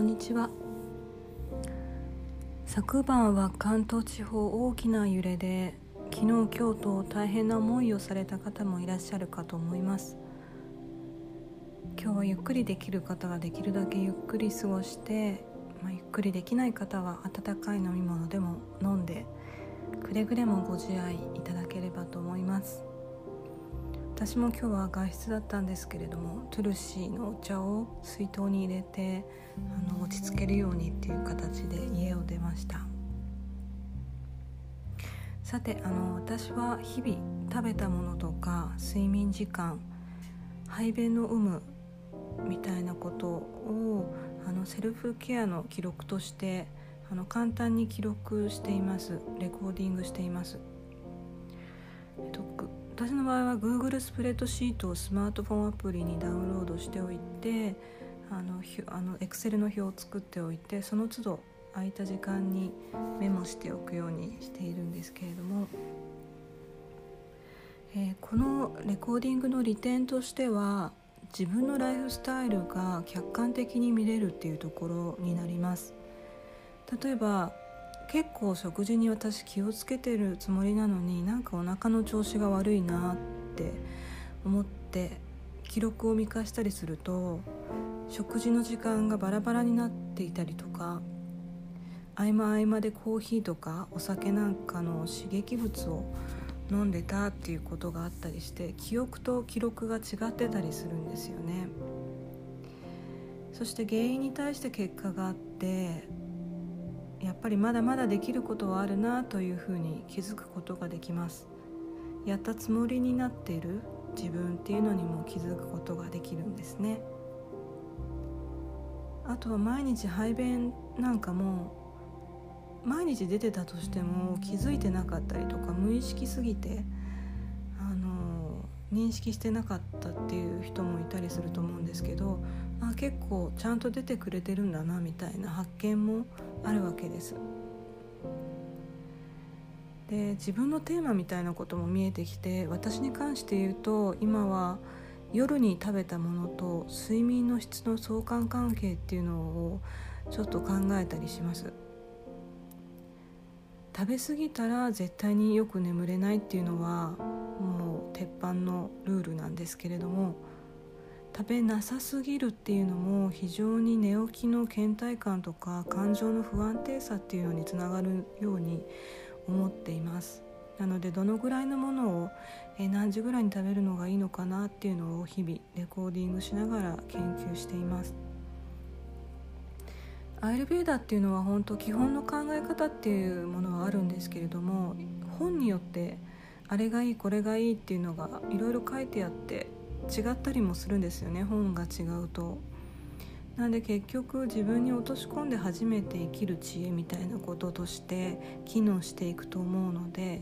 こんにちは。昨晩は関東地方大きな揺れで昨日今日と大変な思いをされた方もいらっしゃるかと思います。今日はゆっくりできる方はできるだけゆっくり過ごして、まあ、ゆっくりできない方は温かい飲み物でも飲んでくれぐれもご自愛いただければと思います。私も今日は外出だったんですけれどもトゥルシーのお茶を水筒に入れてあの落ち着けるようにっていう形で家を出ました。さてあの私は日々食べたものとか睡眠時間排便の有無みたいなことをあのセルフケアの記録としてあの簡単に記録しています。レコーディングしています、私の場合は Google スプレッドシートをスマートフォンアプリにダウンロードしておいてあのあの Excel の表を作っておいてその都度空いた時間にメモしておくようにしているんですけれども、えー、このレコーディングの利点としては自分のライフスタイルが客観的に見れるっていうところになります。例えば結構食事に私気をつけてるつもりなのになんかお腹の調子が悪いなって思って記録を見返したりすると食事の時間がバラバラになっていたりとか合間合間でコーヒーとかお酒なんかの刺激物を飲んでたっていうことがあったりして記憶と記録が違ってたりするんですよね。そして原因に対して結果があってやっぱりまだまだできることはあるなというふうに気づくことができます。やったつもりになっている自分っていうのにも気づくことができるんですね。あとは毎日排便なんかも毎日出てたとしても気づいてなかったりとか無意識すぎてあの認識してなかったっていう人もいたりすると思結構ちゃんと出てくれてるんだなみたいな発見もあるわけです。で自分のテーマみたいなことも見えてきて私に関して言うと今は夜に食べたものと睡眠の質の相関関係っていうのをちょっと考えたりします食べ過ぎたら絶対によく眠れないっていうのはもう鉄板のルールなんですけれども食べなさすぎるっていうのも非常に寝起きの倦怠感とか感情の不安定さっていうのにつながるように思っています。なのでどのぐらいのものをえ何時ぐらいに食べるのがいいのかなっていうのを日々レコーディングしながら研究しています。アイルベーダっていうのは本当基本の考え方っていうものはあるんですけれども本によってあれがいいこれがいいっていうのがいろいろ書いてあって違ったりもするんですよね本が違うと。なんで結局自分に落とし込んで初めて生きる知恵みたいなこととして機能していくと思うので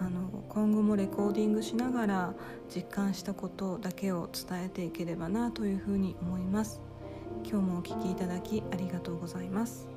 あの今後もレコーディングしながら実感したことだけを伝えていければなというふうに思います。今日もお聴きいただきありがとうございます。